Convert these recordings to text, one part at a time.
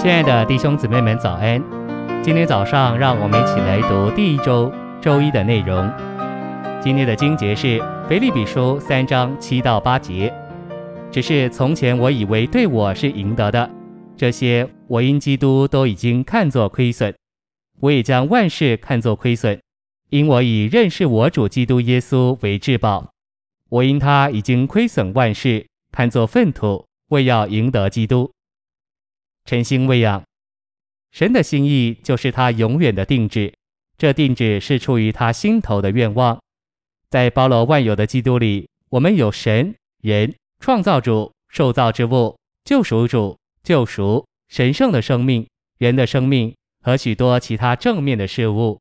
亲爱的弟兄姊妹们，早安！今天早上，让我们一起来读第一周周一的内容。今天的经节是腓立比书三章七到八节。只是从前我以为对我是赢得的，这些我因基督都已经看作亏损。我也将万事看作亏损，因我以认识我主基督耶稣为至宝。我因他已经亏损万事，看作粪土，为要赢得基督。晨星喂养，神的心意就是他永远的定制，这定制是出于他心头的愿望。在包罗万有的基督里，我们有神、人、创造主、受造之物、救赎主、救赎、神圣的生命、人的生命和许多其他正面的事物。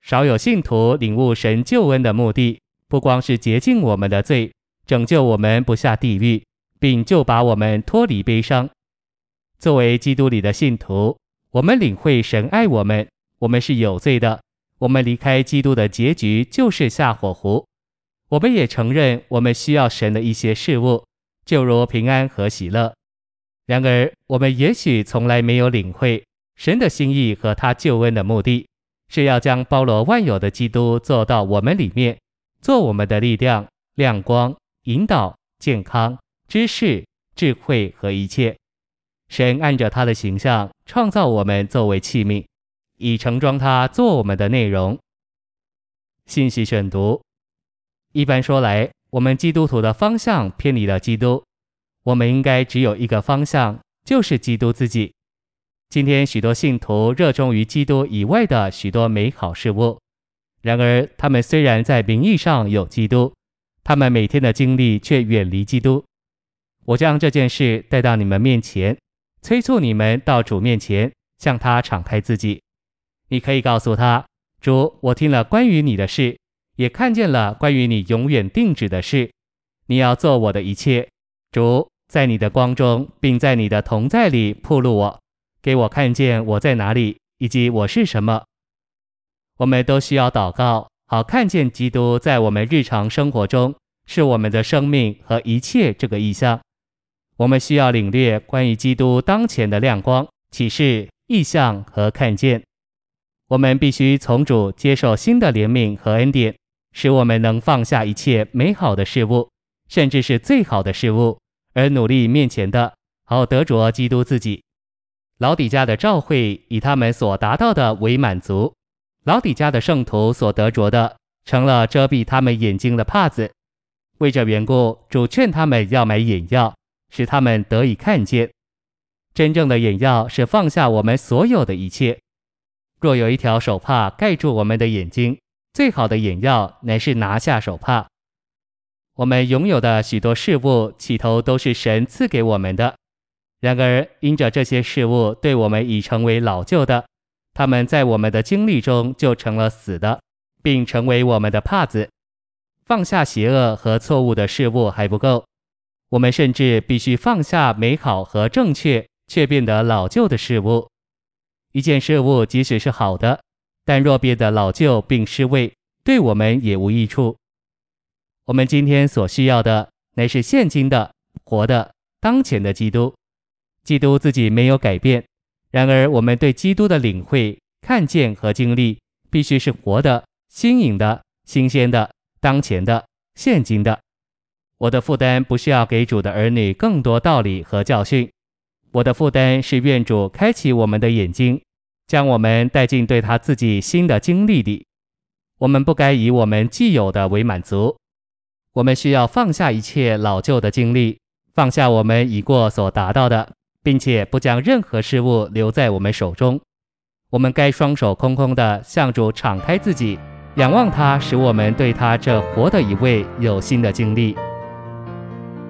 少有信徒领悟神救恩的目的，不光是洁净我们的罪，拯救我们不下地狱，并救拔我们脱离悲伤。作为基督里的信徒，我们领会神爱我们，我们是有罪的。我们离开基督的结局就是下火湖。我们也承认我们需要神的一些事物，就如平安和喜乐。然而，我们也许从来没有领会神的心意和他救恩的目的，是要将包罗万有的基督做到我们里面，做我们的力量、亮光、引导、健康、知识、智慧和一切。神按着他的形象创造我们作为器皿，以盛装他做我们的内容。信息选读：一般说来，我们基督徒的方向偏离了基督。我们应该只有一个方向，就是基督自己。今天许多信徒热衷于基督以外的许多美好事物，然而他们虽然在名义上有基督，他们每天的经历却远离基督。我将这件事带到你们面前。催促你们到主面前，向他敞开自己。你可以告诉他：“主，我听了关于你的事，也看见了关于你永远定旨的事。你要做我的一切。主，在你的光中，并在你的同在里，暴露我，给我看见我在哪里，以及我是什么。”我们都需要祷告，好看见基督在我们日常生活中是我们的生命和一切这个意象。我们需要领略关于基督当前的亮光、启示、意象和看见。我们必须从主接受新的怜悯和恩典，使我们能放下一切美好的事物，甚至是最好的事物，而努力面前的，好得着基督自己。老底家的教会以他们所达到的为满足，老底家的圣徒所得着的，成了遮蔽他们眼睛的帕子。为这缘故，主劝他们要买眼药。使他们得以看见，真正的眼药是放下我们所有的一切。若有一条手帕盖住我们的眼睛，最好的眼药乃是拿下手帕。我们拥有的许多事物，起头都是神赐给我们的，然而因着这些事物对我们已成为老旧的，他们在我们的经历中就成了死的，并成为我们的帕子。放下邪恶和错误的事物还不够。我们甚至必须放下美好和正确却变得老旧的事物。一件事物即使是好的，但若变得老旧并失味，对我们也无益处。我们今天所需要的乃是现今的、活的、当前的基督。基督自己没有改变，然而我们对基督的领会、看见和经历，必须是活的、新颖的、新鲜的、当前的、现今的。我的负担不是要给主的儿女更多道理和教训，我的负担是愿主开启我们的眼睛，将我们带进对他自己新的经历里。我们不该以我们既有的为满足，我们需要放下一切老旧的经历，放下我们已过所达到的，并且不将任何事物留在我们手中。我们该双手空空的向主敞开自己，仰望他，使我们对他这活的一位有新的经历。